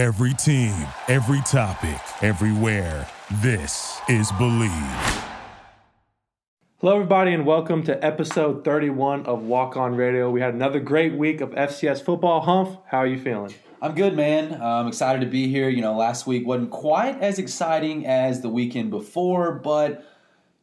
Every team, every topic, everywhere. This is Believe. Hello, everybody, and welcome to episode 31 of Walk On Radio. We had another great week of FCS football. Humph, how are you feeling? I'm good, man. Uh, I'm excited to be here. You know, last week wasn't quite as exciting as the weekend before, but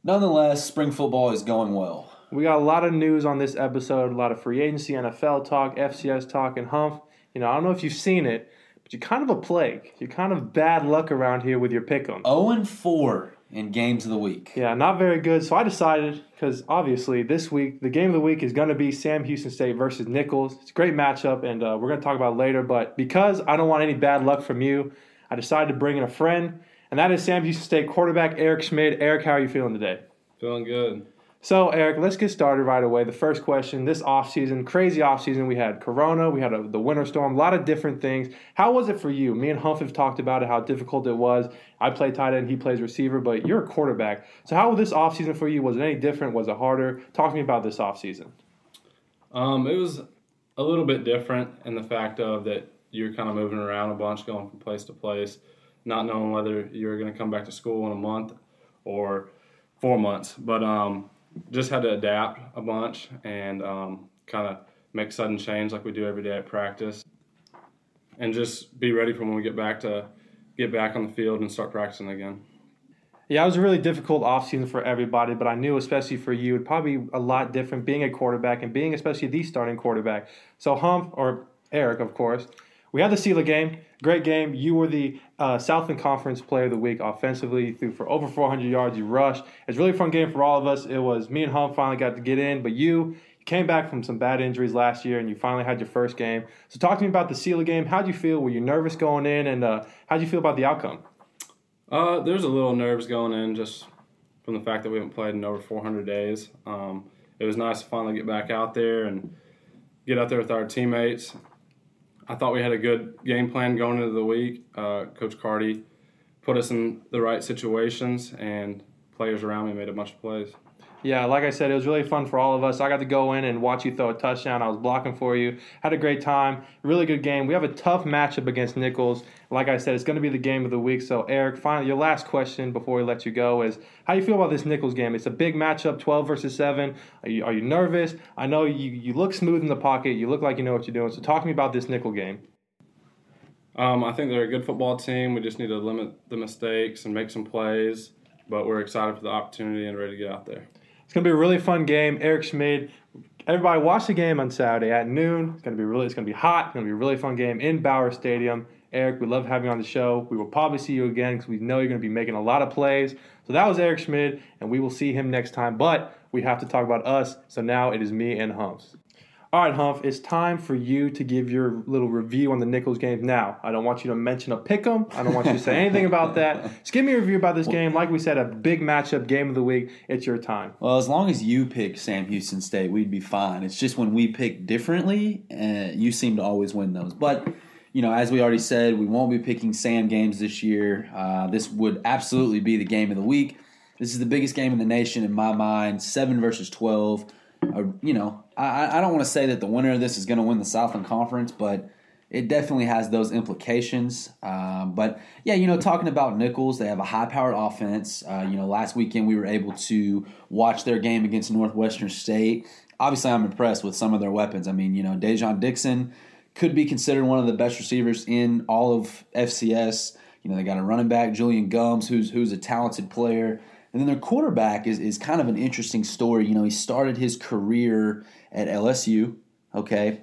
nonetheless, spring football is going well. We got a lot of news on this episode, a lot of free agency, NFL talk, FCS talk, and Humph. You know, I don't know if you've seen it, but you're kind of a plague. You're kind of bad luck around here with your pick 'em. 0 and 4 in games of the week. Yeah, not very good. So I decided, because obviously this week, the game of the week is going to be Sam Houston State versus Nicholls. It's a great matchup, and uh, we're going to talk about it later. But because I don't want any bad luck from you, I decided to bring in a friend, and that is Sam Houston State quarterback Eric Schmid. Eric, how are you feeling today? Feeling good. So, Eric, let's get started right away. The first question this offseason, crazy offseason, we had Corona, we had a, the winter storm, a lot of different things. How was it for you? Me and Humph have talked about it, how difficult it was. I play tight end, he plays receiver, but you're a quarterback. So, how was this offseason for you? Was it any different? Was it harder? Talk to me about this offseason. Um, it was a little bit different in the fact of that you're kind of moving around a bunch, going from place to place, not knowing whether you're going to come back to school in a month or four months. But um, just had to adapt a bunch and um, kind of make sudden change like we do every day at practice, and just be ready for when we get back to get back on the field and start practicing again. Yeah, it was a really difficult offseason for everybody, but I knew, especially for you, it'd probably be a lot different being a quarterback and being especially the starting quarterback. So, Humph, or Eric, of course, we had the game. Great game. You were the uh, Southland Conference Player of the Week offensively. Threw for over 400 yards. You rushed. It's a really fun game for all of us. It was me and Humph finally got to get in, but you, came back from some bad injuries last year and you finally had your first game. So, talk to me about the Sela game. How'd you feel? Were you nervous going in, and uh, how'd you feel about the outcome? Uh, there's a little nerves going in just from the fact that we haven't played in over 400 days. Um, it was nice to finally get back out there and get out there with our teammates. I thought we had a good game plan going into the week. Uh, Coach Carty put us in the right situations, and players around me made a bunch of plays. Yeah, like I said, it was really fun for all of us. I got to go in and watch you throw a touchdown. I was blocking for you. Had a great time. Really good game. We have a tough matchup against Nicholls. Like I said, it's going to be the game of the week. So, Eric, finally, your last question before we let you go is how do you feel about this Nicholls game? It's a big matchup, 12 versus 7. Are you, are you nervous? I know you, you look smooth in the pocket. You look like you know what you're doing. So, talk to me about this Nickel game. Um, I think they're a good football team. We just need to limit the mistakes and make some plays. But we're excited for the opportunity and ready to get out there. It's gonna be a really fun game. Eric Schmid. Everybody watch the game on Saturday at noon. It's gonna be really it's gonna be hot. It's gonna be a really fun game in Bowers Stadium. Eric, we love having you on the show. We will probably see you again because we know you're going to be making a lot of plays. So that was Eric Schmid, and we will see him next time. But we have to talk about us. So now it is me and Humphs. All right, Humph, it's time for you to give your little review on the Nicholls game. Now, I don't want you to mention a pick 'em. I don't want you to say anything about that. Just give me a review about this game. Like we said, a big matchup, game of the week. It's your time. Well, as long as you pick Sam Houston State, we'd be fine. It's just when we pick differently, uh, you seem to always win those. But you know, as we already said, we won't be picking Sam games this year. Uh, this would absolutely be the game of the week. This is the biggest game in the nation in my mind. Seven versus twelve. Uh, you know, I, I don't want to say that the winner of this is going to win the Southland Conference, but it definitely has those implications. Um, but yeah, you know, talking about Nicholls, they have a high-powered offense. Uh, you know, last weekend we were able to watch their game against Northwestern State. Obviously, I'm impressed with some of their weapons. I mean, you know, Dai'Jean Dixon could be considered one of the best receivers in all of FCS. You know, they got a running back, Julien Gums, who's who's a talented player. And then their quarterback is, is kind of an interesting story. You know, he started his career at LSU, okay,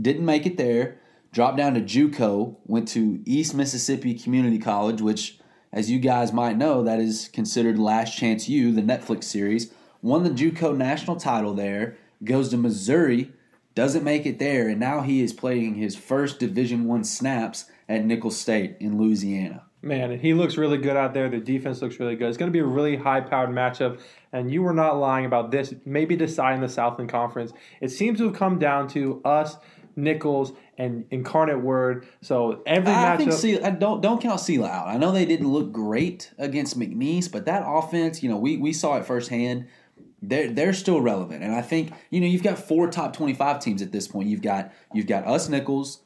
didn't make it there, dropped down to JUCO, went to East Mississippi Community College, which, as you guys might know, that is considered Last Chance U, the Netflix series. Won the JUCO national title there, goes to Missouri, doesn't make it there, and now he is playing his first Division One snaps at Nicholls State in Louisiana. Man, he looks really good out there. The defense looks really good. It's going to be a really high powered matchup. And you were not lying about this, maybe deciding the Southland Conference. It seems to have come down to us, Nicholls, and Incarnate Word. So every I matchup. think I don't don't count Sela out. I know they didn't look great against McNeese, but that offense, you know, we, we saw it firsthand. They're they're still relevant, and I think you know you've got four top twenty five teams at this point. You've got you've got us Nicholls,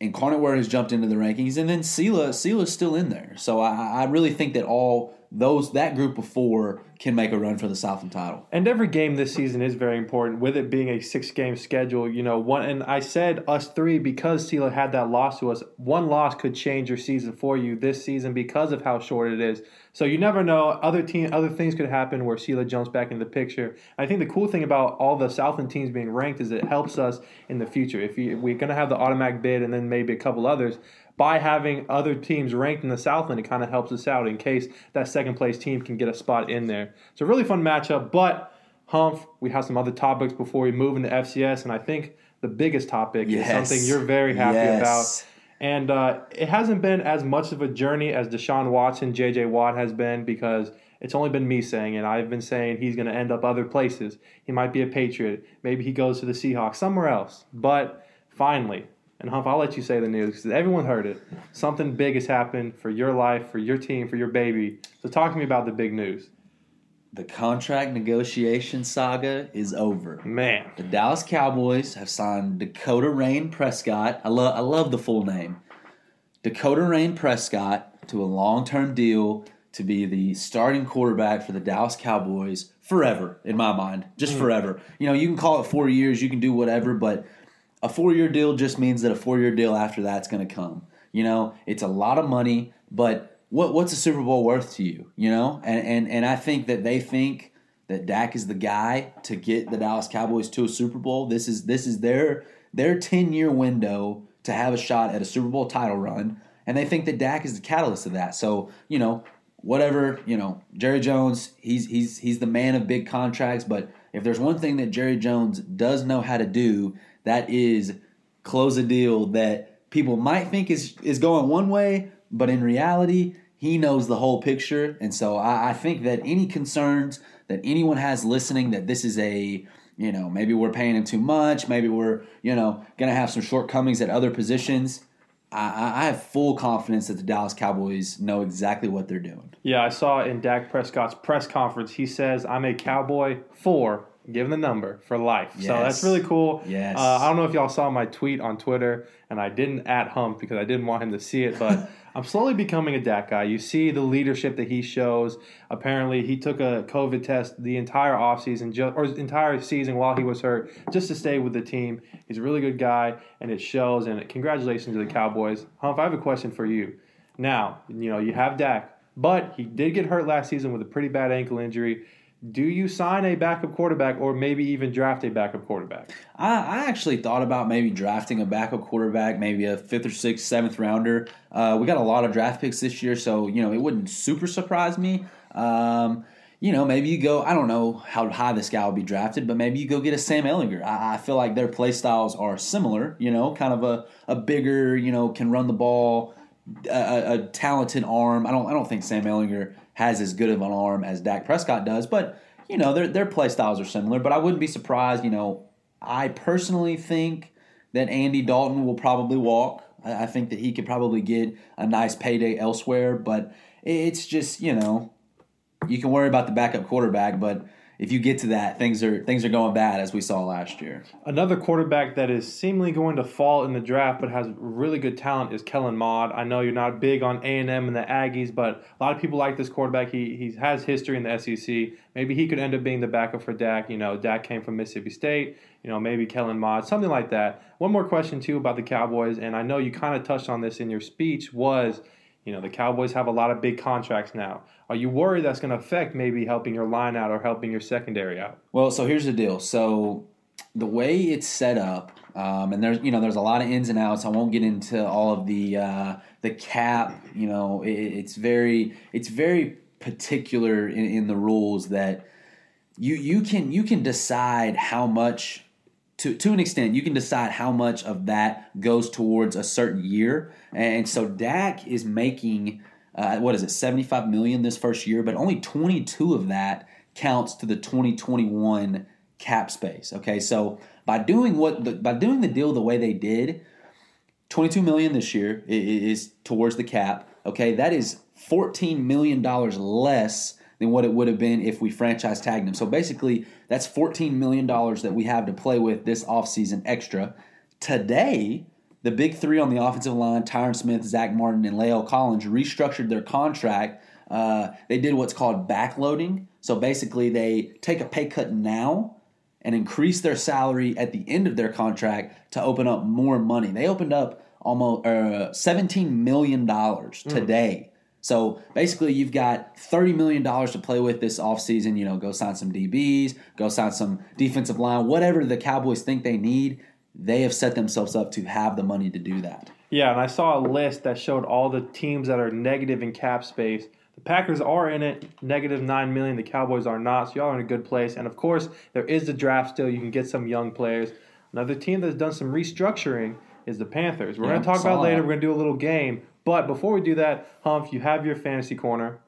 Incarnate Word has jumped into the rankings, and then Sela Sela's still in there. So I, I really think that all those that group of four can make a run for the Southland title. And every game this season is very important, with it being a six-game schedule. You know, one and I said us three because Sela had that loss to us. One loss could change your season for you this season because of how short it is. So you never know. Other team, other things could happen where Sela jumps back into the picture. I think the cool thing about all the Southland teams being ranked is it helps us in the future. If, you, if we're going to have the automatic bid and then maybe a couple others, by having other teams ranked in the Southland, it kind of helps us out in case that second place team can get a spot in there. It's a really fun matchup, but Humph, we have some other topics before we move into FCS, and I think the biggest topic Yes. is something you're very happy Yes. about. And uh, it hasn't been as much of a journey as Deshaun Watson, J.J. Watt has been because it's only been me saying it. I've been saying he's going to end up other places. He might be a Patriot. Maybe he goes to the Seahawks, somewhere else. But finally, and Humph, I'll let you say the news because everyone heard it. Something big has happened for your life, for your team, for your baby. So talk to me about the big news. The contract negotiation saga is over. Man, The Dallas Cowboys have signed Dakota Rayne Prescott. I love I love the full name. Dakota Rayne Prescott to a long-term deal to be the starting quarterback for the Dallas Cowboys forever in my mind. Just mm. forever. You know, you can call it 4 years, you can do whatever, but a 4-year deal just means that a 4-year deal after that's going to come. You know, it's a lot of money, but what what's a Super Bowl worth to you, you know? And and and I think that they think that Dak is the guy to get the Dallas Cowboys to a Super Bowl. This is this is their their 10-year window to have a shot at a Super Bowl title run, and they think that Dak is the catalyst of that. So, you know, whatever, you know, Jerry Jones, he's he's he's the man of big contracts, but if there's one thing that Jerry Jones does know how to do, that is close a deal that people might think is is going one way, but in reality, he knows the whole picture. And so I, I think that any concerns that anyone has listening that this is a you know maybe we're paying him too much, maybe we're you know gonna have some shortcomings at other positions. I I have full confidence that the Dallas Cowboys know exactly what they're doing. Yeah, I saw in Dak Prescott's press conference, he says, I'm a cowboy for, given the number, for life. So that's really cool. Yes. Uh, I don't know if y'all saw my tweet on Twitter, and I didn't at Humph because I didn't want him to see it, but I'm slowly becoming a Dak guy. You see the leadership that he shows. Apparently, he took a COVID test the entire offseason, ju- or entire season while he was hurt, just to stay with the team. He's a really good guy, and it shows. And congratulations to the Cowboys. Humph, I have a question for you. Now, you know, you have Dak, but he did get hurt last season with a pretty bad ankle injury. Do you sign a backup quarterback or maybe even draft a backup quarterback? I, I actually thought about maybe drafting a backup quarterback, maybe a fifth or sixth, seventh rounder. Uh, we got a lot of draft picks this year, so you know it wouldn't super surprise me. Um, you know, maybe you go. I don't know how high this guy will be drafted, but maybe you go get a Sam Ehlinger. I, I feel like their play styles are similar. You know, kind of a, a bigger, you know, can run the ball, a, a- talented arm. I don't I don't think Sam Ehlinger has as good of an arm as Dak Prescott does, but you know their their play styles are similar. But I wouldn't be surprised. You know, I personally think that Andy Dalton will probably walk. I, I think that he could probably get a nice payday elsewhere, but it's just you know you can worry about the backup quarterback, but if you get to that, things are things are going bad as we saw last year. Another quarterback that is seemingly going to fall in the draft but has really good talent is Kellen Mond. I know you're not big on A&M and the Aggies, but a lot of people like this quarterback. He he has history in the SEC. Maybe he could end up being the backup for Dak. You know, Dak came from Mississippi State. You know, maybe Kellen Mond, something like that. One more question too about the Cowboys, and I know you kind of touched on this in your speech. Was you know the Cowboys have a lot of big contracts now. Are you worried that's going to affect maybe helping your line out or helping your secondary out? Well, so here's the deal. So the way it's set up, um, and there's you know there's a lot of ins and outs. I won't get into all of the uh, the cap. You know, it, it's very it's very particular in, in the rules that you you can you can decide how much to to an extent you can decide how much of that goes towards a certain year and so Dak is making uh, what is it 75 million this first year but only 22 of that counts to the 2021 cap space okay so by doing what the, by doing the deal the way they did 22 million this year i- i- is towards the cap. Okay, that is 14 million dollars less than what it would have been if we franchise tagged him. So basically, that's 14 million dollars that we have to play with this offseason extra. Today, the big three on the offensive line, Tyron Smith, Zack Martin, and La'el Collins, restructured their contract. Uh, they did what's called backloading. So basically, they take a pay cut now and increase their salary at the end of their contract to open up more money. They opened up almost uh, $17 million today. So basically, you've got $30 million to play with this offseason. You know, go sign some DBs, go sign some defensive line, whatever the Cowboys think they need. They have set themselves up to have the money to do that. Yeah, and I saw a list that showed all the teams that are negative in cap space. The Packers are in it, negative nine million. The Cowboys are not, so y'all are in a good place. And of course, there is the draft still. You can get some young players. Another team that's done some restructuring is the Panthers. We're yeah, going to talk about later. That. We're going to do a little game. But before we do that, Humph, you have your fantasy corner,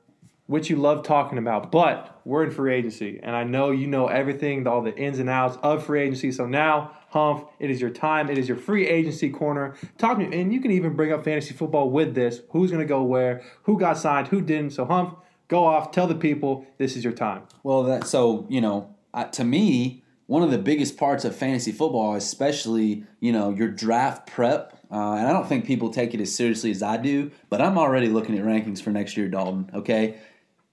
which you love talking about. But we're in free agency, and I know you know everything, all the ins and outs of free agency. So now, Humph, it is your time. It is your free agency corner. Talk to me, and you can even bring up fantasy football with this. Who's going to go where? Who got signed? Who didn't? So Humph, go off. Tell the people this is your time. Well, that so you know, uh, to me, one of the biggest parts of fantasy football, especially you know your draft prep uh, and I don't think people take it as seriously as I do, but I'm already looking at rankings for next year, Dalton, okay?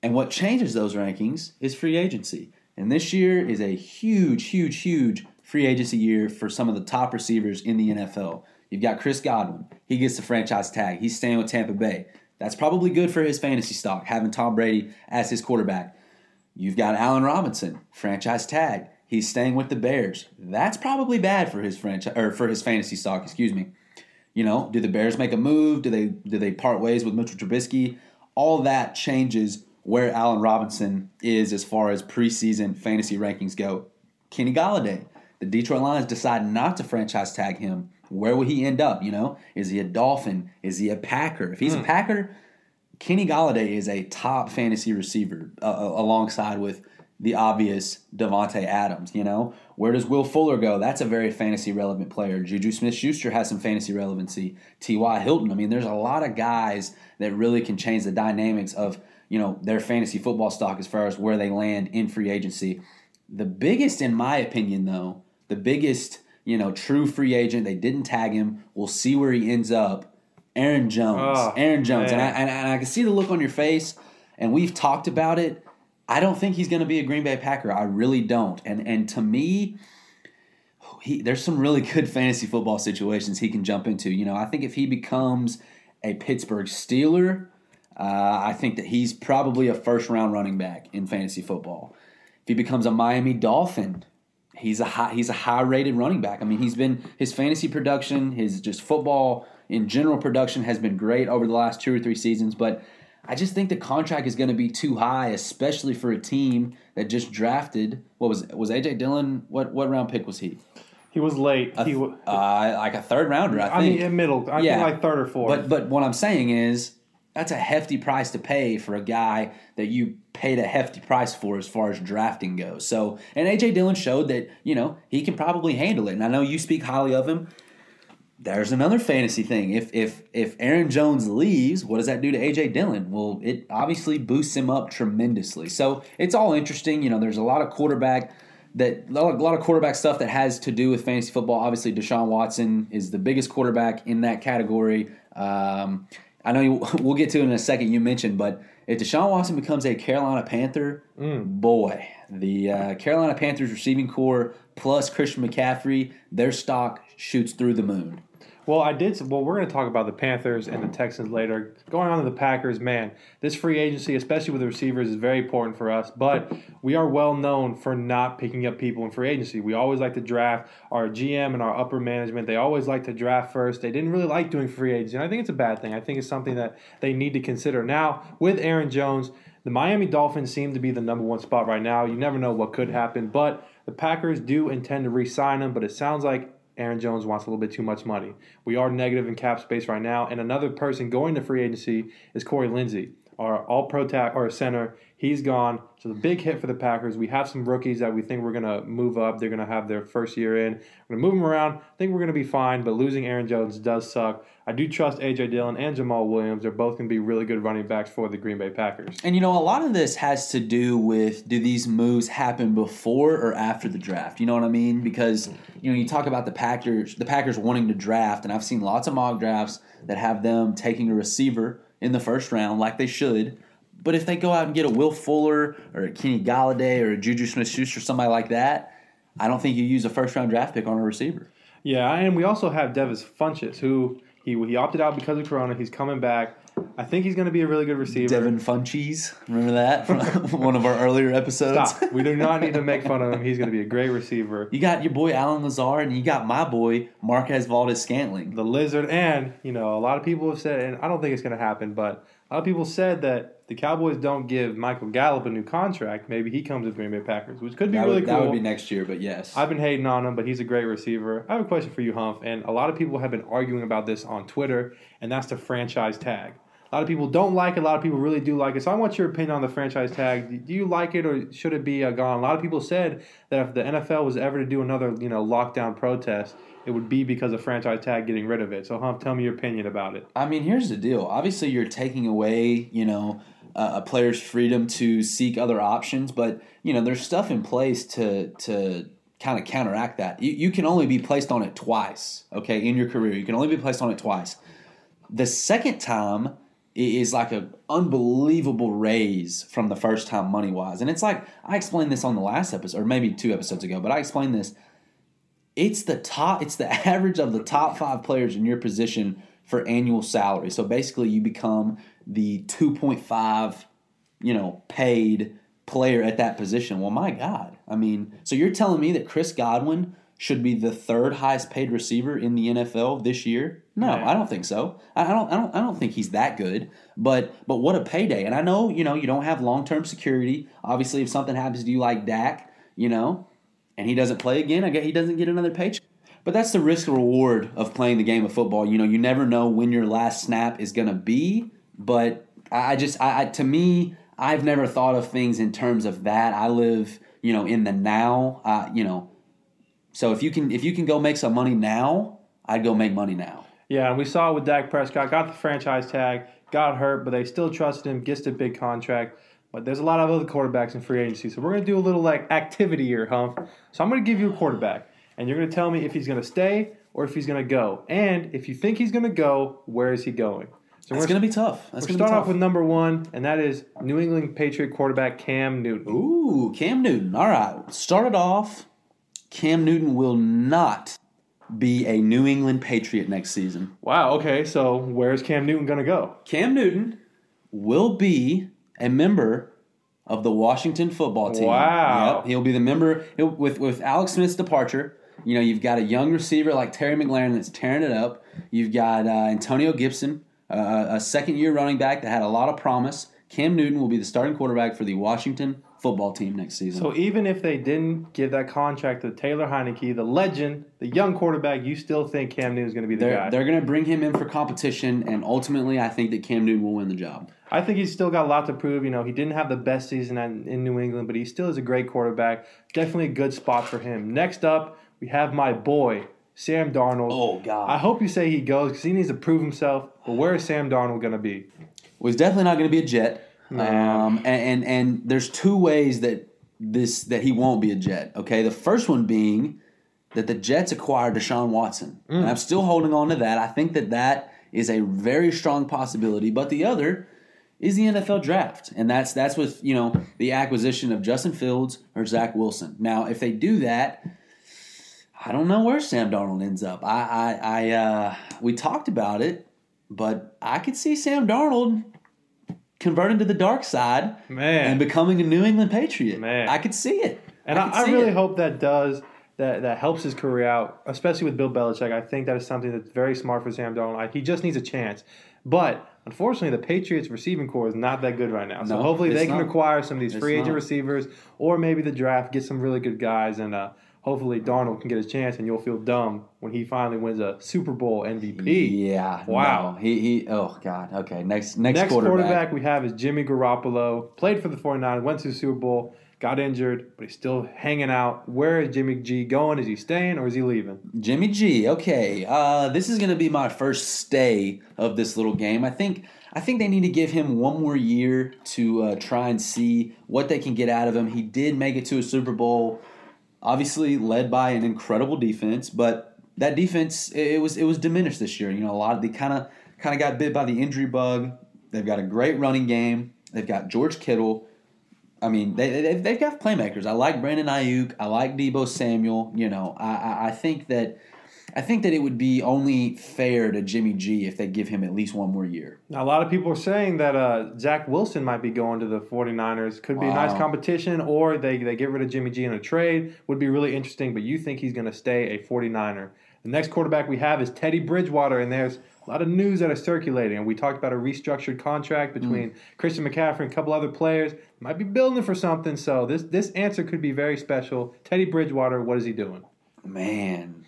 And what changes those rankings is free agency. And this year is a huge, huge, huge free agency year for some of the top receivers in the NFL. You've got Chris Godwin. He gets the franchise tag. He's staying with Tampa Bay. That's probably good for his fantasy stock, having Tom Brady as his quarterback. You've got Allen Robinson, franchise tag. He's staying with the Bears. That's probably bad for his franchise or for his fantasy stock, excuse me. You know, do the Bears make a move? Do they do they part ways with Mitchell Trubisky? All that changes where Allen Robinson is as far as preseason fantasy rankings go. Kenny Golladay, the Detroit Lions decide not to franchise tag him. Where will he end up? You know, is he a Dolphin? Is he a Packer? If he's mm. a hmm. Packer, Kenny Golladay is a top fantasy receiver uh, uh alongside with the obvious Davante Adams, you know? Where does Will Fuller go? That's a very fantasy relevant player. Juju Smith Schuster has some fantasy relevancy. T.Y. Hilton. I mean, there's a lot of guys that really can change the dynamics of, you know, their fantasy football stock as far as where they land in free agency. The biggest, in my opinion, though, the biggest, you know, true free agent, they didn't tag him. We'll see where he ends up. Aaron Jones. Oh, Aaron Jones. And I, and I can see the look on your face, and we've talked about it I don't think he's going to be a Green Bay Packer. I really don't. And and to me, he, there's some really good fantasy football situations he can jump into. You know, I think if he becomes a Pittsburgh Steeler, uh, I think that he's probably a first round running back in fantasy football. If he becomes a Miami Dolphin, he's a high, he's a high rated running back. I mean, he's been his fantasy production, his just football in general production has been great over the last two or three seasons, but I just think the contract is going to be too high, especially for a team that just drafted. What was was AJ Dillon? What what round pick was he? He was late. A, he was uh, like a third rounder. I, I think. mean, middle. I yeah. like third or fourth. But but what I'm saying is that's a hefty price to pay for a guy that you paid a hefty price for as far as drafting goes. So and AJ Dillon showed that you know he can probably handle it. And I know you speak highly of him there's another fantasy thing. If if if Aaron Jones leaves, what does that do to AJ Dillon? Well, it obviously boosts him up tremendously. So it's all interesting. You know, there's a lot of quarterback that a lot of quarterback stuff that has to do with fantasy football. Obviously, Deshaun Watson is the biggest quarterback in that category. Um, I know you, we'll get to it in a second. You mentioned, but if Deshaun Watson becomes a Carolina Panther, mm. boy, the uh, Carolina Panthers receiving corps plus Christian McCaffrey, their stock shoots through the moon. Well, I did. Well, we're going to talk about the Panthers and the Texans later. Going on to the Packers, man, this free agency, especially with the receivers, is very important for us. But we are well known for not picking up people in free agency. We always like to draft our GM and our upper management. They always like to draft first. They didn't really like doing free agency, and I think it's a bad thing. I think it's something that they need to consider now with Aaron Jones. The Miami Dolphins seem to be the number one spot right now. You never know what could happen, but the Packers do intend to re-sign him. But it sounds like Aaron Jones wants a little bit too much money. We are negative in cap space right now. And another person going to free agency is Corey Linsley, our all pro tack or center. He's gone. So the big hit for the Packers. We have some rookies that we think we're gonna move up. They're gonna have their first year in. We're gonna move them around. I think we're gonna be fine. But losing Aaron Jones does suck. I do trust AJ Dillon and Jamaal Williams. They're both gonna be really good running backs for the Green Bay Packers. And you know, a lot of this has to do with do these moves happen before or after the draft? You know what I mean? Because you know, you talk about the Packers, the Packers wanting to draft, and I've seen lots of mock drafts that have them taking a receiver in the first round, like they should. But if they go out and get a Will Fuller or a Kenny Golladay or a Juju Smith-Schuster, or somebody like that, I don't think you use a first round draft pick on a receiver. Yeah, and we also have Devin Funchess, who he he opted out because of Corona. He's coming back. I think he's going to be a really good receiver. Devin Funchies, remember that from one of our earlier episodes? Stop. We do not need to make fun of him. He's going to be a great receiver. You got your boy Allen Lazard, and you got my boy Marquez Valdes Scantling. The lizard, and you know, a lot of people have said, and I don't think it's going to happen, but a lot of people said that the Cowboys don't give Michael Gallup a new contract. Maybe he comes with Green Bay Packers, which could be That really would, cool. that would be next year, but yes. I've been hating on him, but he's a great receiver. I have a question for you, Humph, and a lot of people have been arguing about this on Twitter, and that's the franchise tag. A lot of people don't like it. A lot of people really do like it. So I want your opinion on the franchise tag. Do you like it, or should it be uh, gone? A lot of people said that if the NFL was ever to do another, you know, lockdown protest, it would be because of franchise tag getting rid of it. So Humph, tell me your opinion about it. I mean, here's the deal. Obviously, you're taking away, you know, a, a player's freedom to seek other options, but you know, there's stuff in place to to kind of counteract that. You, you can only be placed on it twice, okay, in your career. You can only be placed on it twice. The second time is like an unbelievable raise from the first time money wise, and it's like I explained this on the last episode, or maybe two episodes ago, but I explained this it's the top it's the average of the top five players in your position for annual salary. So basically you become the 2.5 you know paid player at that position. Well my god. I mean so you're telling me that chris godwin should be the third highest paid receiver in the nfl this year? No Man. i don't think so. I, I don't i don't i don't think he's that good. But but what a payday. And i know you know you don't have long-term security. Obviously if something happens to you like dak you know and he doesn't play again, I guess he doesn't get another paycheck. But that's the risk reward of playing the game of football. You know, you never know when your last snap is going to be. But I just, I, I to me, I've never thought of things in terms of that. I live, you know, in the now. Uh, you know, so if you can, if you can go make some money now, I'd go make money now. Yeah, and we saw with Dak Prescott. Got the franchise tag, got hurt, but they still trusted him. Gets a big contract. But there's a lot of other quarterbacks in free agency, so we're gonna do a little like activity here, Humph. So I'm gonna give you a quarterback, and you're gonna tell me if he's gonna stay or if he's gonna go. And if you think he's gonna go, where is he going? So It's going to be tough. That's We're going to tough. off with number one, and that is New England Patriot quarterback Cam Newton. Ooh, Cam Newton. All right. Started off, Cam Newton will not be a New England Patriot next season. Wow. Okay. So where's Cam Newton gonna go? Cam Newton will be a member of the Washington football team. Wow. Yep, he'll be the member with with Alex Smith's departure. You know, you've got a young receiver like Terry McLaurin that's tearing it up. You've got uh, Antonio Gibson, uh, a second year running back that had a lot of promise. Cam Newton will be the starting quarterback for the Washington football team next season. So even if they didn't give that contract to Taylor Heinicke, the legend, the young quarterback, you still think Cam Newton is going to be the they're guy? they're going to bring him in for competition, and ultimately, I think that Cam Newton will win the job. I think he's still got a lot to prove. You know, he didn't have the best season in, in New England, but he still is a great quarterback. Definitely a good spot for him. Next up, we have my boy Sam Darnold. Oh God! I hope you say he goes because he needs to prove himself. But where is Sam Darnold going to be? Well, was definitely not going to be a Jet. Man. Um, and, and and there's two ways that this that he won't be a Jet. Okay, the first one being that the Jets acquired Deshaun Watson, and I'm still holding on to that. I think that that is a very strong possibility. But the other is the NFL draft, and that's that's with you know the acquisition of Justin Fields or Zach Wilson. Now, if they do that. I don't know where Sam Darnold ends up. I, I, I uh, we talked about it, but I could see Sam Darnold converting to the dark side Man. and becoming a New England Patriot. Man. I could see it. And could I, I really it. hope that does that that helps his career out, especially with Bill Belichick. I think that is something that's very smart for Sam Darnold. I, he just needs a chance. But unfortunately, the Patriots receiving corps is not that good right now. So No, hopefully they it's can not. acquire some of these It's free agent not. receivers, or maybe the draft get some really good guys. And uh, hopefully Darnold can get his chance, and you'll feel dumb when he finally wins a Super Bowl MVP. Yeah. Wow. no. He he. Oh God. Okay. Next next, Next quarterback. quarterback. we have is Jimmy Garoppolo. Played for the 49ers, went to the Super Bowl, got injured, but he's still hanging out. Where is Jimmy G going? Is he staying or is he leaving? Jimmy G. Okay. Uh, this is going to be my first stay of this little game. I think. I think they need to give him one more year to uh, try and see what they can get out of him. He did make it to a Super Bowl, obviously led by an incredible defense, but that defense it was it was diminished this year. You know, a lot of they kind of kind of got bit by the injury bug. They've got a great running game. They've got George Kittle. I mean, they, they they've got playmakers. I like Brandon Aiyuk. I like Deebo Samuel. You know, I, I I think that I think that it would be only fair to Jimmy G if they give him at least one more year. Now, a lot of people are saying that uh, Zach Wilson might be going to the 49ers. Could be a nice competition, or they, they get rid of Jimmy G in a trade. Would be really interesting, but you think he's going to stay a 49er. The next quarterback we have is Teddy Bridgewater, and there's a lot of news that are circulating. And we talked about a restructured contract between Christian McCaffrey and a couple other players. Might be building for something, so this, this answer could be very special. Teddy Bridgewater, what is he doing? Man,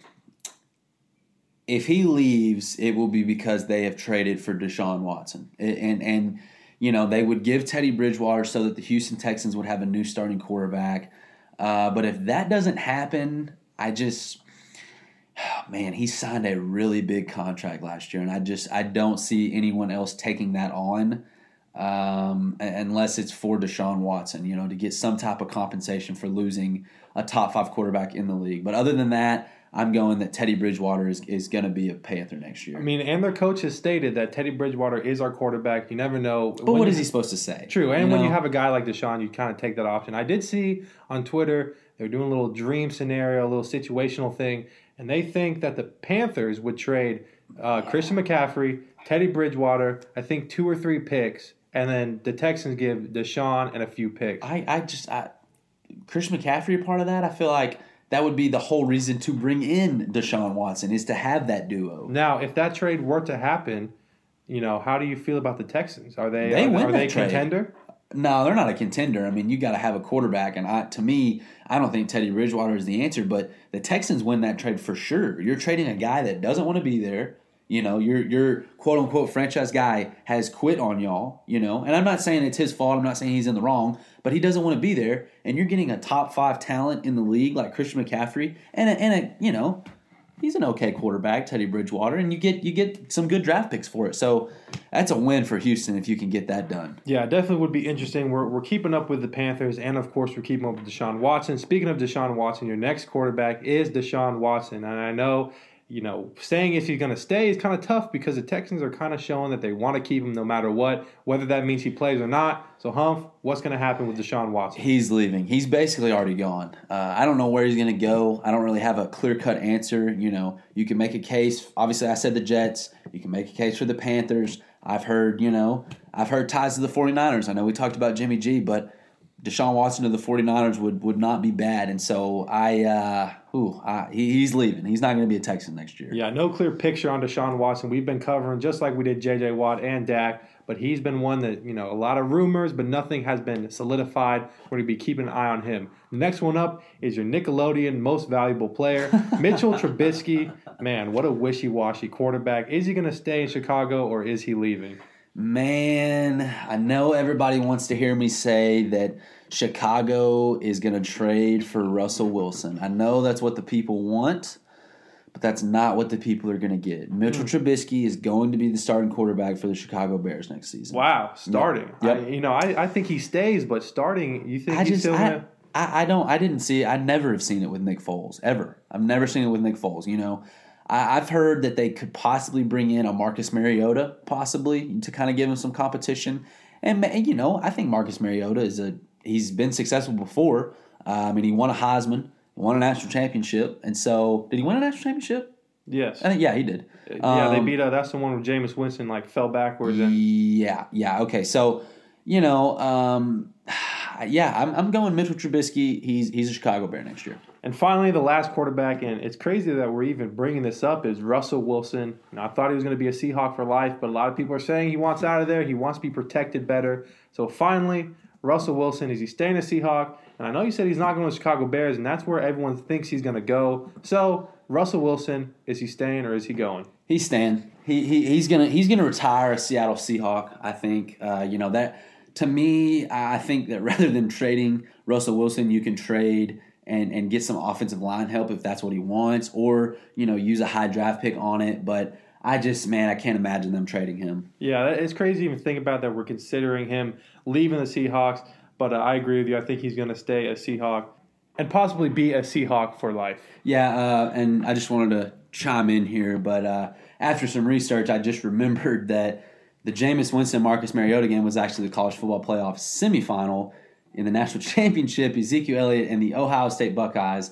if he leaves, it will be because they have traded for Deshaun Watson, and and, you know they would give Teddy Bridgewater so that the Houston Texans would have a new starting quarterback. Uh, but if that doesn't happen, I just man, he signed a really big contract last year, and I just I don't see anyone else taking that on um, unless it's for Deshaun Watson, you know, to get some type of compensation for losing a top five quarterback in the league. But other than that, I'm going that Teddy Bridgewater is, is going to be a Panther next year. I mean, and their coach has stated that Teddy Bridgewater is our quarterback. You never know. but what he supposed to say? True, and when you have a guy like Deshaun, you kind of take that option. I did see on Twitter they're doing a little dream scenario, a little situational thing, and they think that the Panthers would trade uh, Christian McCaffrey, Teddy Bridgewater, I think two or three picks, and then the Texans give Deshaun and a few picks. I, I just I, Christian McCaffrey a part of that. I feel like that would be the whole reason to bring in Deshaun Watson is to have that duo. Now, if that trade were to happen, you know, how do you feel about the Texans? Are they They are, win are that they trade. contender? No, they're not a contender. I mean, you got to have a quarterback, and I, to me, I don't think Teddy Bridgewater is the answer. But the Texans win that trade for sure. You're trading a guy that doesn't want to be there. You know, your your quote unquote franchise guy has quit on y'all. You know, and I'm not saying it's his fault. I'm not saying he's in the wrong, but he doesn't want to be there. And you're getting a top five talent in the league like Christian McCaffrey, and a, and a you know, he's an okay quarterback, Teddy Bridgewater, and you get you get some good draft picks for it. So that's a win for Houston if you can get that done. Yeah, definitely would be interesting. We're, we're keeping up with the Panthers, and of course, we're keeping up with Deshaun Watson. Speaking of Deshaun Watson, your next quarterback is Deshaun Watson. And I know, you know, saying if he's going to stay is kind of tough because the Texans are kind of showing that they want to keep him no matter what, whether that means he plays or not. So, Humph, what's going to happen with Deshaun Watson? He's leaving. He's basically already gone. Uh, I don't know where he's going to go. I don't really have a clear cut answer. You know, you can make a case. Obviously, I said the Jets. You can make a case for the Panthers. I've heard, you know, I've heard ties to the 49ers. I know we talked about Jimmy G, but Deshaun Watson to the 49ers would, would not be bad. And so I, uh, ooh, I, he, he's leaving. He's not going to be a Texan next year. Yeah, no clear picture on Deshaun Watson. We've been covering just like we did J.J. Watt and Dak, but he's been one that, you know, a lot of rumors, but nothing has been solidified. We're going to be keeping an eye on him. The next one up is your Nickelodeon most valuable player, Mitchell Trubisky. Man, what a wishy washy quarterback. Is he going to stay in Chicago or is he leaving? Man, I know everybody wants to hear me say that Chicago is going to trade for Russell Wilson. I know that's what the people want, but that's not what the people are going to get. Mitchell hmm. Trubisky is going to be the starting quarterback for the Chicago Bears next season. Wow, starting. Yep. I, you know, I, I think he stays, but starting, you think I he's just still going to. I, I don't I didn't see it. I never have seen it with Nick Foles ever. I've never seen it with Nick Foles. You know, I, I've heard that they could possibly bring in a Marcus Mariota, possibly to kind of give him some competition. And you know, I think Marcus Mariota is a he's been successful before. Uh, I mean, he won a Heisman, won a national championship, and so did he win a national championship? Yes. I think yeah, he did. yeah, they Um, beat. Uh, that's the one where Jameis Winston like fell backwards and Yeah, yeah, okay. So, you know, um, yeah, I'm, I'm going Mitchell Trubisky. He's he's a Chicago Bear next year. And finally, the last quarterback, and it's crazy that we're even bringing this up, is Russell Wilson. Now, I thought he was going to be a Seahawk for life, but a lot of people are saying he wants out of there. He wants to be protected better. So finally, Russell Wilson, is he staying a Seahawk? And I know you said he's not going to the Chicago Bears, and that's where everyone thinks he's going to go. So, Russell Wilson, is he staying or is he going? He's staying. He, he he's gonna he's gonna retire a Seattle Seahawk. I think. Uh, you know that to me, I think that rather than trading Russell Wilson, you can trade and and get some offensive line help if that's what he wants, or you know use a high draft pick on it. But I just man, I can't imagine them trading him. Yeah, it's crazy to even think about that. We're considering him leaving the Seahawks, but uh, I agree with you. I think he's going to stay a Seahawk and possibly be a Seahawk for life. Yeah, uh, and I just wanted to chime in here, but uh, after some research, I just remembered that the Jameis Winston Marcus Mariota game was actually the college football playoff semifinal in the national championship. Ezekiel Elliott and the Ohio State Buckeyes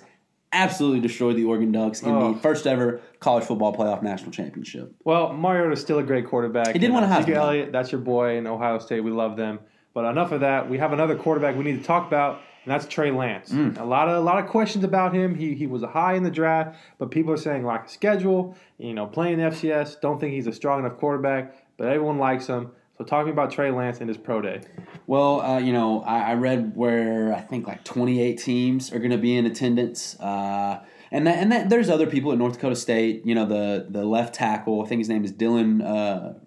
absolutely destroyed the Oregon Ducks in Oh. the first ever college football playoff national championship. Well, Mariota's still a great quarterback. He did And, win a uh, Heisman. Ezekiel Elliott, that's your boy in Ohio State. We love them. But enough of that. We have another quarterback we need to talk about, and that's Trey Lance. Mm. A lot of a lot of questions about him. He he was high in the draft, but people are saying lack of schedule. You know, playing FCS. Don't think he's a strong enough quarterback. But everyone likes him. So talk to me about Trey Lance and his pro day. Well, uh, you know, I, I read where I think like 28 teams are going to be in attendance, uh, and that, and that, there's other people at North Dakota State. You know, the the left tackle, I think his name is Dillon uh,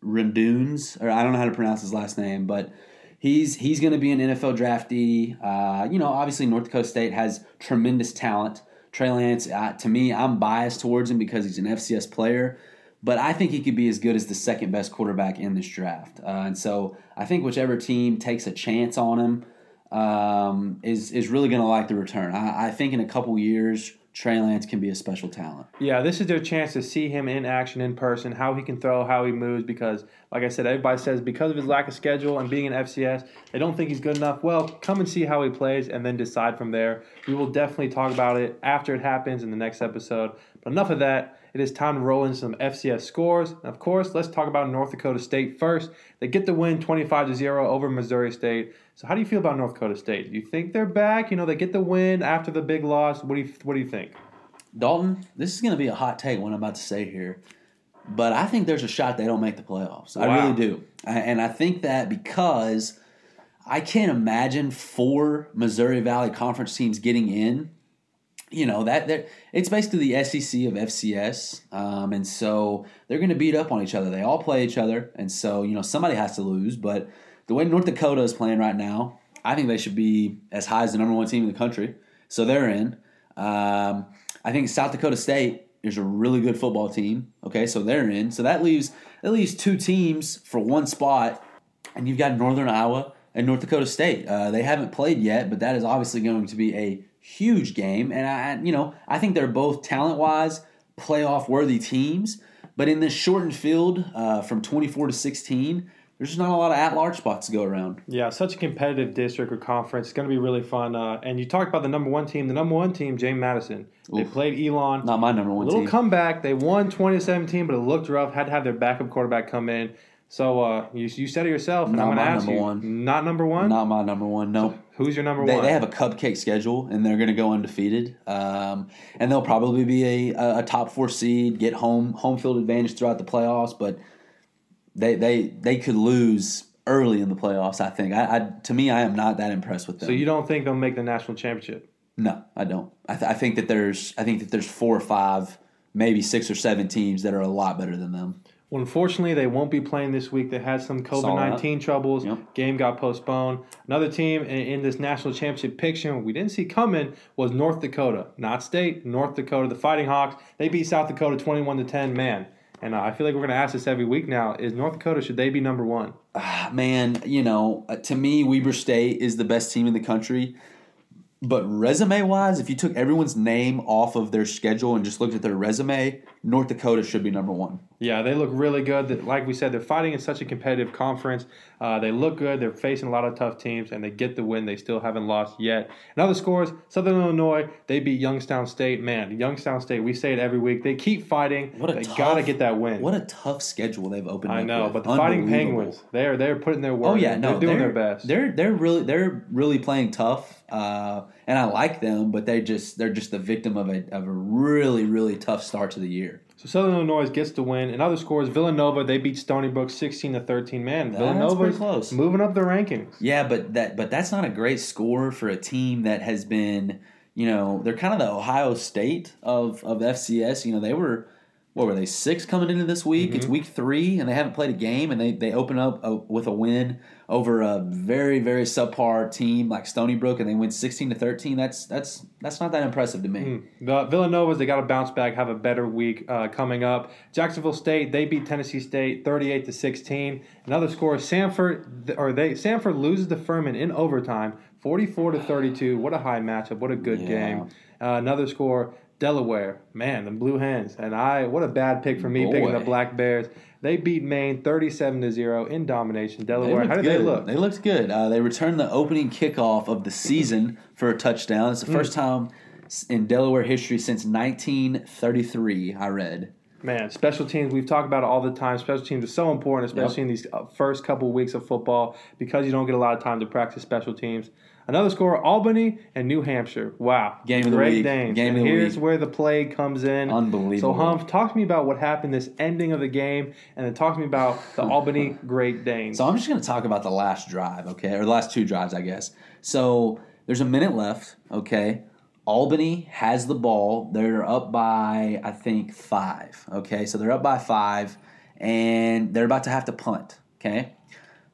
Rendunes, or I don't know how to pronounce his last name, but he's he's going to be an NFL draftee. Uh, you know, obviously North Dakota State has tremendous talent. Trey Lance, uh, to me, I'm biased towards him because he's an FCS player but I think he could be as good as the second best quarterback in this draft. Uh, and so I think whichever team takes a chance on him um, is is really going to like the return. I, I think in a couple years, Trey Lance can be a special talent. Yeah, this is their chance to see him in action in person, how he can throw, how he moves. Because, like I said, everybody says because of his lack of schedule and being an FCS, they don't think he's good enough. Well, come and see how he plays and then decide from there. We will definitely talk about it after it happens in the next episode. But enough of that. It is time to roll in some FCS scores. And of course, let's talk about North Dakota State first. They get the win 25 to 0 over Missouri State. So, how do you feel about North Dakota State? Do you think they're back? You know, they get the win after the big loss. What do you What do you think? Dalton, this is going to be a hot take. What I'm about to say here, but I think there's a shot they don't make the playoffs. I really do, and I think that because I can't imagine four Missouri Valley Conference teams getting in. You know that it's basically the SEC of FCS, um, and so they're going to beat up on each other. They all play each other, and so you know somebody has to lose. But the way North Dakota is playing right now, I think they should be as high as the number one team in the country. So they're in. Um, I think South Dakota State is a really good football team. Okay, so they're in. So that leaves that leaves two teams for one spot, and you've got Northern Iowa and North Dakota State. Uh, they haven't played yet, but that is obviously going to be a huge game. And I, you know, I think they're both talent wise playoff worthy teams. But in this shortened field uh, from 24 to 16, there's just not a lot of at large spots to go around. Yeah, such a competitive district or conference. It's going to be really fun. Uh, and you talked about the number one team. The number one team, James Madison. They Oof. played Elon. Not my number one little team. comeback. They won 20 to 17, but it looked rough. Had to have their backup quarterback come in. So uh, you, you said it yourself. And Not I'm going to my ask number you. one. Not number one? not my number one. No. Who's your number They, one? they have a cupcake schedule and they're going to go undefeated. Um, and they'll probably be a, a, a top four seed, get home home field advantage throughout the playoffs. But they they they could lose early in the playoffs. I think. I, I to me, I am not that impressed with them. so you don't think they'll make the national championship? No, I don't. I, th- I think that there's I think that there's four or five, maybe six or seven teams that are a lot better than them. Well, unfortunately, they won't be playing this week. They had some COVID 19 troubles. Yep. Game got postponed. Another team in, this national championship picture we didn't see coming was North Dakota. Not state, North Dakota. The Fighting Hawks. They beat South Dakota 21 to 10. Man. And uh, I feel like we're going to ask this every week now. Is North Dakota, should they be number one? Ah, Man, you know, uh, to me, Weber State is the best team in the country. But resume wise, if you took everyone's name off of their schedule and just looked at their resume, North Dakota should be number one. Yeah, they look really good. Like we said, they're fighting in such a competitive conference. Uh, they look good. They're facing a lot of tough teams, and they get the win. They still haven't lost yet. And other scores: Southern Illinois they beat Youngstown State. Man, Youngstown State. We say it every week. They keep fighting. What a they tough, gotta get that win. What a tough schedule they've opened. I know, but the Fighting Penguins, they're they're putting their work. Oh yeah, no, they're doing their best. They're they're really they're really playing tough, uh, and I like them, but they just they're just the victim of a of a really really tough start to the year. So Southern Illinois gets the win. In other scores, Villanova they beat Stony Brook sixteen to thirteen. Man, pretty close. moving up the rankings. Yeah, but that but that's not a great score for a team that has been, you know, they're kind of the Ohio State of of FCS. You know, they were what were they six coming into this week? It's week three, and they haven't played a game, and they they open up a, with a win over a very very subpar team like Stony Brook, and they win sixteen to thirteen. That's that's that's not that impressive to me. The Villanova's they got to bounce back, have a better week uh, coming up. Jacksonville State they beat Tennessee State thirty eight to sixteen. Another score: Samford or they Samford loses to Furman in overtime, forty four to thirty two. What a high matchup! What a good Yeah. game. Uh, another score: Delaware. Man, the Blue Hens and I. What a bad pick for me picking the Black Bears. They beat Maine thirty seven to zero in domination. Delaware. How did good. they look? They looked good. Uh, they returned the opening kickoff of the season for a touchdown. It's the first time in Delaware history since 1933. I read. Man, special teams, we've talked about it all the time. Special teams are so important, especially in these uh, first couple weeks of football, because you don't get a lot of time to practice special teams. Another score Albany and New Hampshire. Wow. Game of the Great week. Danes. Game and of the here's week. where the play comes in. Unbelievable. So, Humph, talk to me about what happened this ending of the game, and then talk to me about the Albany Great Danes. So I'm just going to talk about the last drive, okay, or the last two drives, I guess. So there's a minute left, okay. Albany has the ball. They're up by I think five, okay. So they're up by five, and they're about to have to punt, okay.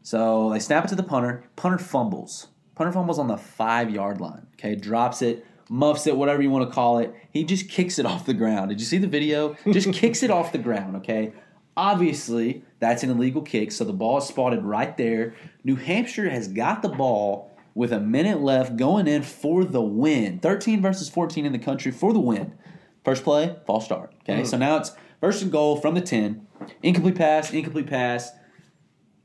So they snap it to the punter. Punter fumbles. Punter fumbles on the five yard line. Okay, drops it, muffs it, whatever you want to call it. He just kicks it off the ground. Did you see the video? Just kicks it off the ground. Okay. Obviously, that's an illegal kick, so the ball is spotted right there. New Hampshire has got the ball with a minute left going in for the win. 13 versus 14 in the country for the win. First play, false start. Okay, mm. so now it's first and goal from the 10. Incomplete pass, incomplete pass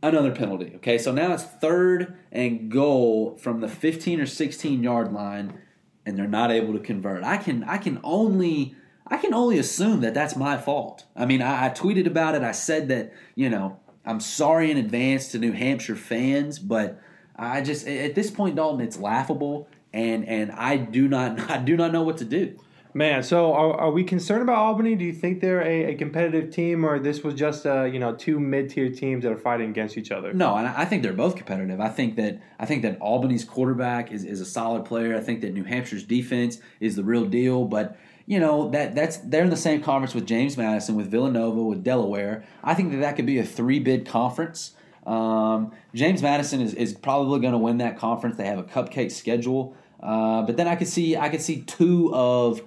another penalty. Okay, so now it's third and goal from the 15 or 16 yard line, and they're not able to convert. I can I can only I can only assume that that's my fault. I mean, I, I tweeted about it. I said that you know I'm sorry in advance to New Hampshire fans, but I just at this point, Dalton, it's laughable, and and I do not I do not know what to do. Man, so are, are we concerned about Albany? Do you think they're a, a competitive team, or this was just uh, you know two mid tier teams that are fighting against each other? No, and I think they're both competitive. I think that I think that Albany's quarterback is, is a solid player. I think that New Hampshire's defense is the real deal. But you know that that's they're in the same conference with James Madison, with Villanova, with Delaware. I think that that could be a three bid conference. Um, James Madison is, is probably going to win that conference. They have a cupcake schedule, uh, but then I could see I could see two of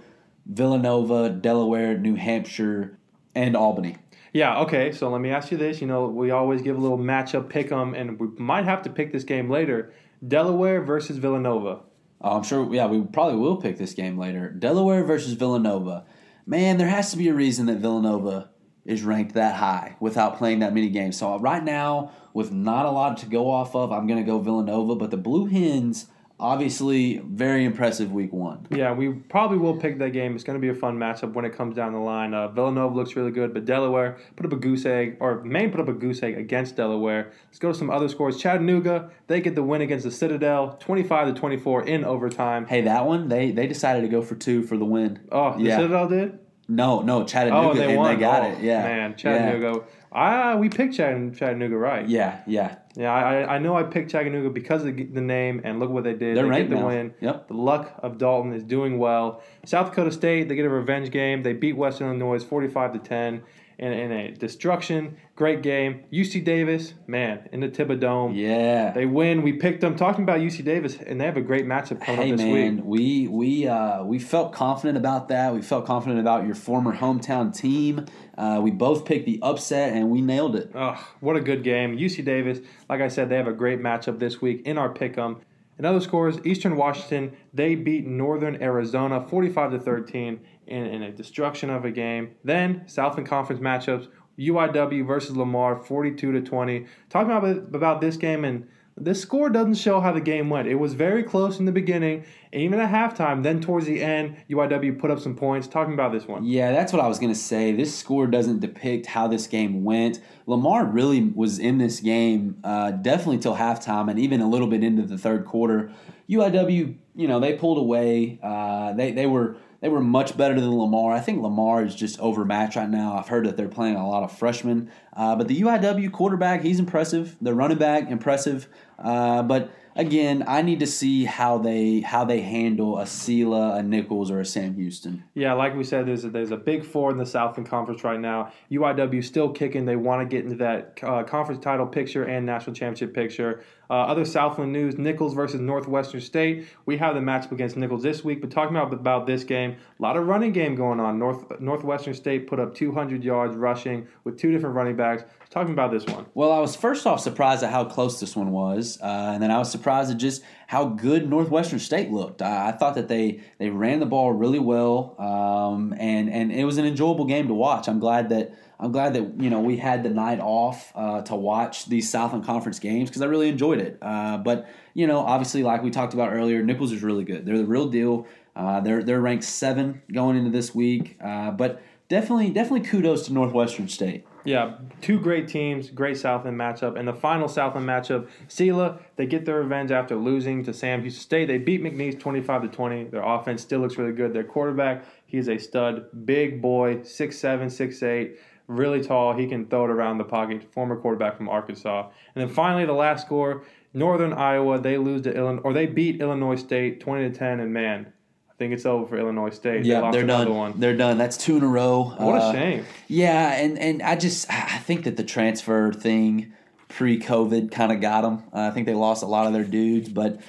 Villanova, Delaware, New Hampshire, and Albany. Yeah, okay. So let me ask you this. You know, we always give a little matchup pick 'em, and we might have to pick this game later. Delaware versus Villanova. Oh, I'm sure. Yeah, we probably will pick this game later. Delaware versus Villanova. Man, there has to be a reason that Villanova is ranked that high without playing that many games. So uh, right now, with not a lot to go off of, I'm going to go Villanova. But the Blue Hens, obviously, very impressive week one. Yeah, we probably will pick that game. It's going to be a fun matchup when it comes down the line. Uh, Villanova looks really good, but Delaware put up a goose egg, or Maine put up a goose egg against Delaware. Let's go to some other scores. Chattanooga, they get the win against the Citadel, 25 to 24 in overtime. Hey, that one they they decided to go for two for the win. Oh, the yeah. Citadel did? No, no, Chattanooga, Oh, they and won. they got Oh, it. Yeah, Man, Chattanooga. Ah, we picked Chattanooga, Chattanooga right. Yeah, yeah. Yeah, I, I know I picked Chattanooga because of the name, and look what they did. They're they get the now. win. Yep. The luck of Dalton is doing well. South Dakota State, they get a revenge game. They beat Western Illinois 45 to 10 in, in a destruction. Great game. UC Davis, man, in the Tiba Dome. Yeah. They win. We picked them. Talking about UC Davis, and they have a great matchup coming Hey up this man, week. we we uh, we felt confident about that. We felt confident about your former hometown team. Uh, we both picked the upset and we nailed it. What a good game. UC Davis, like I said, they have a great matchup this week in our pick 'em. In other scores, Eastern Washington, they beat Northern Arizona 45 to 13 in, a destruction of a game. Then, Southland Conference matchups, UIW versus Lamar, 42 to 20. Talking about about this game and this score doesn't show how the game went. It was very close in the beginning, even at halftime. Then towards the end, UIW put up some points. Talking about this one. Yeah, that's what I was going to say. This score doesn't depict how this game went. Lamar really was in this game uh, definitely till halftime and even a little bit into the third quarter. UIW, you know, they pulled away. Uh, they they were they were much better than Lamar. I think Lamar is just overmatched right now. I've heard that they're playing a lot of freshmen, uh, but the UIW quarterback, he's impressive. The running back, impressive. Uh, but again, I need to see how they how they handle a Sela, a Nicholls, or a Sam Houston. Yeah, like we said, there's a, there's a big four in the Southland Conference right now. UIW still kicking. They want to get into that uh, conference title picture and national championship picture. Uh, other Southland news: Nicholls versus Northwestern State. We have the matchup against Nicholls this week. But talking about about this game, a lot of running game going on. North Northwestern State put up 200 yards rushing with two different running backs. Talking about this one. Well, I was first off surprised at how close this one was, uh, and then I was surprised at just how good Northwestern State looked. I, I thought that they they ran the ball really well, um, and and it was an enjoyable game to watch. I'm glad that I'm glad that you know we had the night off uh, to watch these Southland Conference games because I really enjoyed it. Uh, but you know, obviously, like we talked about earlier, Nicholls is really good. They're the real deal. Uh, they're they're ranked seven going into this week, uh, but definitely definitely kudos to Northwestern State. Yeah, two great teams, great Southland matchup. And the final Southland matchup, Sela, they get their revenge after losing to Sam Houston State. They beat McNeese 25 to 20. Their offense still looks really good. Their quarterback, he's a stud, big boy, 6'7, 6'8, really tall. He can throw it around the pocket. Former quarterback from Arkansas. And then finally, the last score, Northern Iowa, they lose to Illinois, or they beat Illinois State 20 to 10. And man, I think it's over for Illinois State. Yeah, they are done. One. They're done. That's two in a row. What a uh, shame. Yeah, and and I just I think that the transfer thing pre-COVID kind of got them. Uh, I think they lost a lot of their dudes, but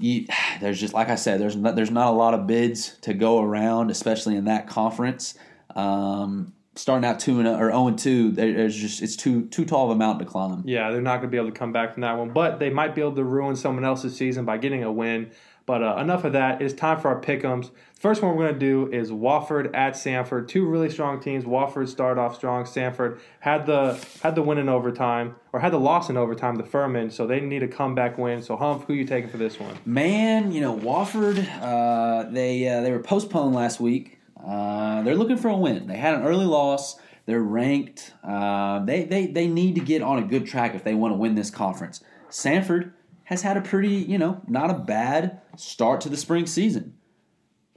you, there's just like I said, there's not, there's not a lot of bids to go around, especially in that conference. Um, starting out two and or zero oh and two, there's just it's too too tall of a mountain to climb. Yeah, they're not going to be able to come back from that one, but they might be able to ruin someone else's season by getting a win. But uh, enough of that. It's time for our pick'ems. First one we're going to do is Wofford at Samford. Two really strong teams. Wofford started off strong. Samford had the had the win in overtime, or had the loss in overtime. The Furman, so they need a comeback win. So Humph, who you taking for this one? Man, you know Wofford. Uh, they uh, they were postponed last week. Uh, they're looking for a win. They had an early loss. They're ranked. Uh, they, they they need to get on a good track if they want to win this conference. Samford has had a pretty, you know, not a bad start to the spring season.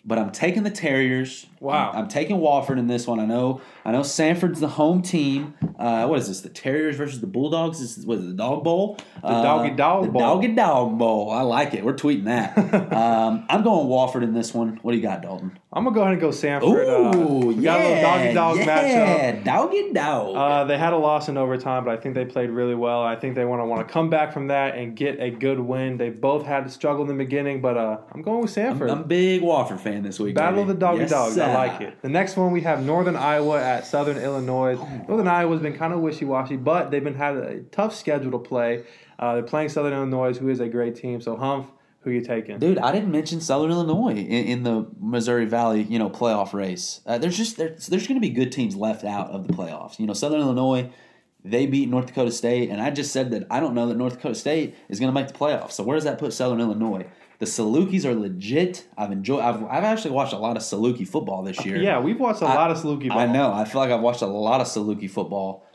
But I'm taking the Terriers. Wow. I'm, I'm taking Wofford in this one. I know. I know Samford's the home team. Uh, what is this? The Terriers versus the Bulldogs. This is what is it, the Dog Bowl. The uh, Doggy Dog the Bowl. Doggy Dog Bowl. I like it. We're tweeting that. um, I'm going Wofford in this one. What do you got, Dalton? I'm gonna go ahead and go Samford. Uh, Ooh, uh, yeah, got a little doggy dog yeah, matchup. Doggy dog. Uh, they had a loss in overtime, but I think they played really well. I think they want to want to come back from that and get a good win. They both had to struggle in the beginning, but uh, I'm going with Samford. I'm, I'm a big Wofford fan this week. Battle baby. of the doggy yes, dogs. Sir. I like it. The next one we have Northern Iowa at Southern Illinois. Northern Iowa's been kind of wishy washy, but they've been had a tough schedule to play. Uh, they're playing Southern Illinois, who is a great team. So Humph, who you taking? Dude, I didn't mention Southern Illinois in, in the Missouri Valley, you know, playoff race. Uh, there's just there's, there's going to be good teams left out of the playoffs. You know, Southern Illinois, they beat North Dakota State, and I just said that I don't know that North Dakota State is going to make the playoffs. So where does that put Southern Illinois? The Salukis are legit. I've enjoyed. I've, I've actually watched a lot of Saluki football this year. Yeah, we've watched a I, lot of Saluki ball. I know. I feel like I've watched a lot of Saluki football.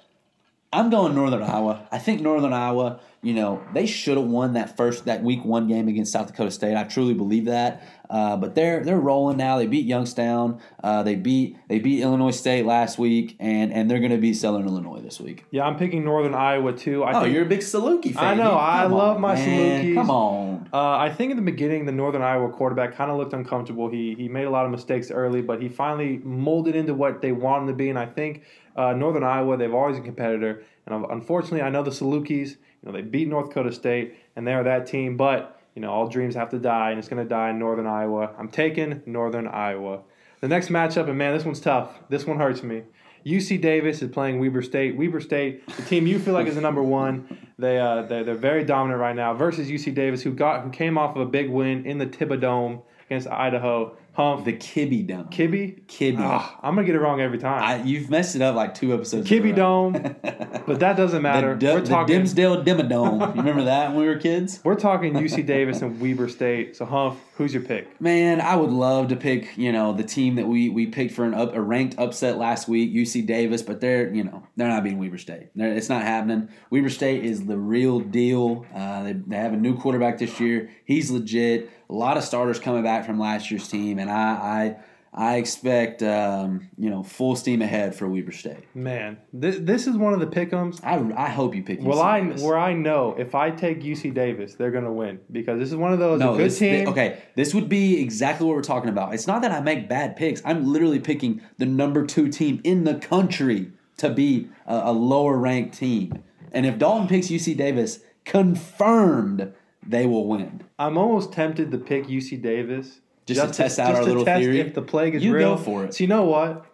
I'm going Northern Iowa. I think Northern Iowa, you know, they should have won that first that week one game against South Dakota State. I truly believe that. Uh, but they're they're rolling now. They beat Youngstown. Uh, they beat they beat Illinois State last week, and and they're going to beat Southern Illinois this week. Yeah, I'm picking Northern Iowa too. I oh, think, you're a big Saluki fan. I know. Come I on, love my man. Salukis. Come on. Uh, I think in the beginning, the Northern Iowa quarterback kind of looked uncomfortable. He he made a lot of mistakes early, but he finally molded into what they want him to be. And I think uh, Northern Iowa, they've always a competitor. And unfortunately, I know the Salukis. You know, they beat North Dakota State, and they're that team. But you know, all dreams have to die, and it's going to die in Northern Iowa. I'm taking Northern Iowa. The next matchup, and man, this one's tough. This one hurts me. UC Davis is playing Weber State. Weber State, the team you feel like is the number one, they uh, they they're very dominant right now. Versus UC Davis, who got who came off of a big win in the Thibodeau against Idaho. Humph, The Kibbie Dome. Kibbie. Kibbie. Ah, I'm gonna get it wrong every time. I, you've messed it up like two episodes. Kibbie. Dome, but that doesn't matter. The, we're the talking. Dimsdale Dimmadome. You remember that when we were kids? we're talking UC Davis and Weber State. So Humph, who's your pick? Man, I would love to pick, you know, the team that we we picked for an up, a ranked upset last week, UC Davis, but they're, you know, they're not beating Weber State. They're, it's not happening. Weber State is the real deal. Uh, they, they have a new quarterback this year. He's legit. A lot of starters coming back from last year's team, and I I, I expect, um, you know, full steam ahead for Weber State. Man, this, this is one of the pickums. I, I hope you pick. UC Well, I Davis. where I know if I take UC Davis, they're gonna win because this is one of those No, good this, team. okay, this would be exactly what we're talking about. It's not that I make bad picks. I'm literally picking the number two team in the country to be a, a lower ranked team. And if Dalton picks UC Davis, confirmed they will win. I'm almost tempted to pick UC Davis Just to test out our to little test theory? If the plague is You real, go for it. So you know what?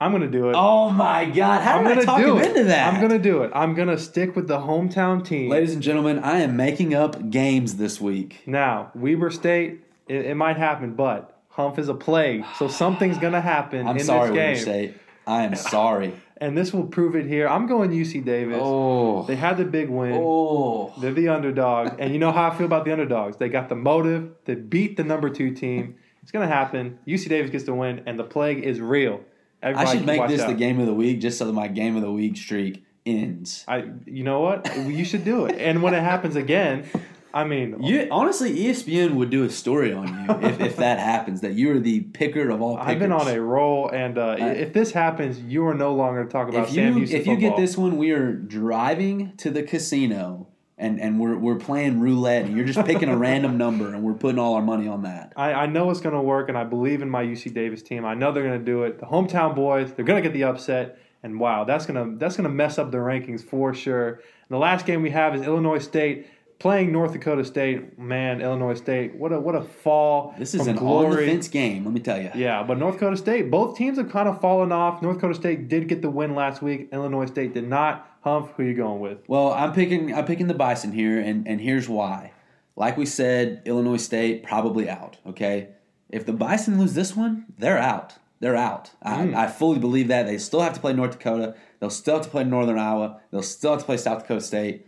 I'm gonna do it. Oh my God! How I'm did I gonna talk do him it. into that? I'm gonna do it. I'm gonna stick with the hometown team. Ladies and gentlemen, I am making up games this week. Now, Weber State, it, it might happen, but Humph is a plague, so something's gonna happen I'm in sorry, this Weber game, State. I am sorry. And this will prove it here. I'm going UC Davis. Oh, They had the big win. oh. They're the underdog, and you know how I feel about the underdogs. They got the motive. They beat the number two team. It's gonna happen. UC Davis gets the win, and the plague is real. Everybody I should make this out. the game of the week just so that my game of the week streak ends. I, you know what? You should do it. And when it happens again, I mean, You honestly, ESPN would do a story on you if, if that happens. That you are the picker of all. Pickers. I've been on a roll, and uh, if this happens, you are no longer talking about If Sam you Houston if you get this one, we are driving to the casino and and we're we're playing roulette. And you're just picking a random number and we're putting all our money on that. I, I know it's going to work, and I believe in my UC Davis team. I know they're going to do it. The hometown boys, they're going to get the upset, and wow, that's going to that's to mess up the rankings for sure. And the last game we have is Illinois State playing North Dakota State. Man, Illinois State, what a what a fall! This is an on the glory. fence game. Let me tell you. Yeah, but North Dakota State, both teams have kind of fallen off. North Dakota State did get the win last week. Illinois State did not. Humph, who you going with? Well, I'm picking I'm picking the Bison here, and and here's why. Like we said, Illinois State probably out. Okay, if the Bison lose this one, they're out. They're out. Mm. I, I fully believe that. They still have to play North Dakota. They'll still have to play Northern Iowa. They'll still have to play South Dakota State.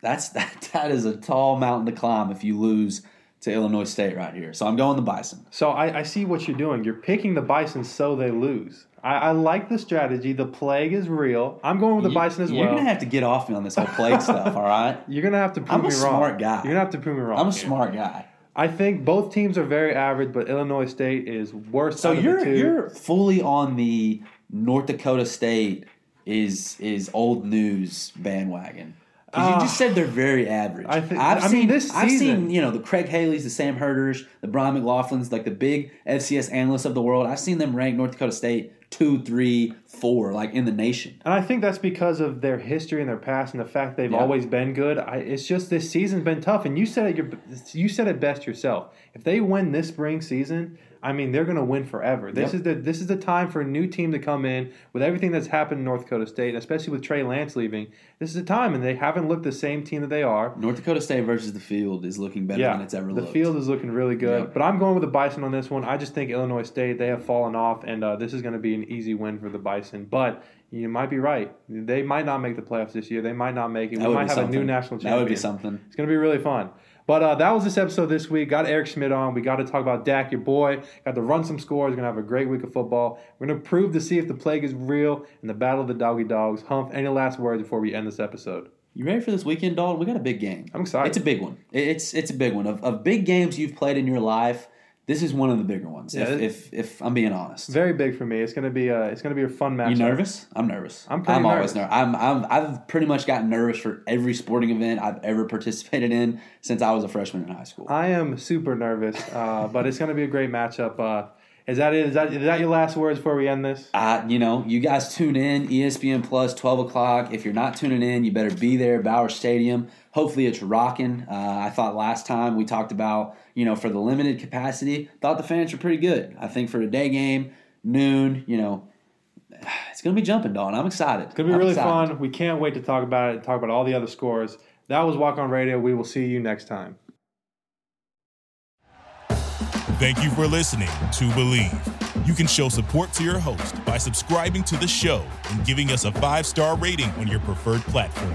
That's that. That is a tall mountain to climb if you lose to Illinois State right here. So I'm going the Bison. So I, I see what you're doing. You're picking the Bison so they lose. I, I like the strategy. The plague is real. I'm going with the You- Bison as You're well. gonna have to get off me on this whole plague stuff. All right. You're gonna have to prove I'm a me wrong. smart guy. You're gonna have to prove me wrong. I'm a here. smart guy. I think both teams are very average, but Illinois State is worse. So you're you're fully on the North Dakota State is is old news bandwagon. 'Cause you just said they're very average. Ah. I think- I've I seen mean, this I've seen you know the Craig Haley's, the Sam Herders, the Brian McLaughlin's, like the big FCS analysts of the world. I've seen them rank North Dakota State two, three, four, like in the nation. And I think that's because of their history and their past and the fact they've Yeah. always been good. I, it's just this season's been tough, and you said it. You said it best yourself. If they win this spring season, I mean they're going to win forever. This Yep. is the this is the time for a new team to come in with everything that's happened in North Dakota State, especially with Trey Lance leaving. This is the time, and they haven't looked the same team that they are. North Dakota State versus the field is looking better than it's ever the looked. The field is looking really good, Yep. but I'm going with the Bison on this one. I just think Illinois State they have fallen off, and uh, this is going to be an easy win for the Bison. But you might be right; they might not make the playoffs this year. They might not make it. That we might have a new national champion. That would be something. It's going to be really fun. But uh, that was this episode this week. Got Eric Schmid on. We got to talk about Dak, your boy. Got to run some scores. Going to have a great week of football. We're going to prove to see if the plague is real in the battle of the doggy dogs. Humph, any last words before we end this episode? You ready for this weekend, Dalton? We got a big game. I'm excited. It's a big one. It's it's a big one. Of, of big games you've played in your life, this is one of the bigger ones. Yeah, if, if if I'm being honest. Very big for me. It's going to be a, it's going to be a fun match. You nervous? I'm nervous. I'm pretty always nervous. nervous. I'm, I'm I've pretty much gotten nervous for every sporting event I've ever participated in since I was a freshman in high school. I am super nervous, uh, but it's going to be a great matchup. Uh, is that it? Is that, is that your last words before we end this? Uh, you know, you guys tune in, ESPN Plus, 12 o'clock. If you're not tuning in, you better be there, Bowers Stadium. Hopefully it's rocking. Uh, I thought last time we talked about, you know, for the limited capacity, thought the fans were pretty good. I think for a day game, noon, you know, it's going to be jumping, Dawn. I'm excited. It's going to be I'm really excited. fun. We can't wait to talk about it and talk about all the other scores. That was Walk On Radio. We will see you next time. Thank you for listening to Bleav. You can show support to your host by subscribing to the show and giving us a five star rating on your preferred platform.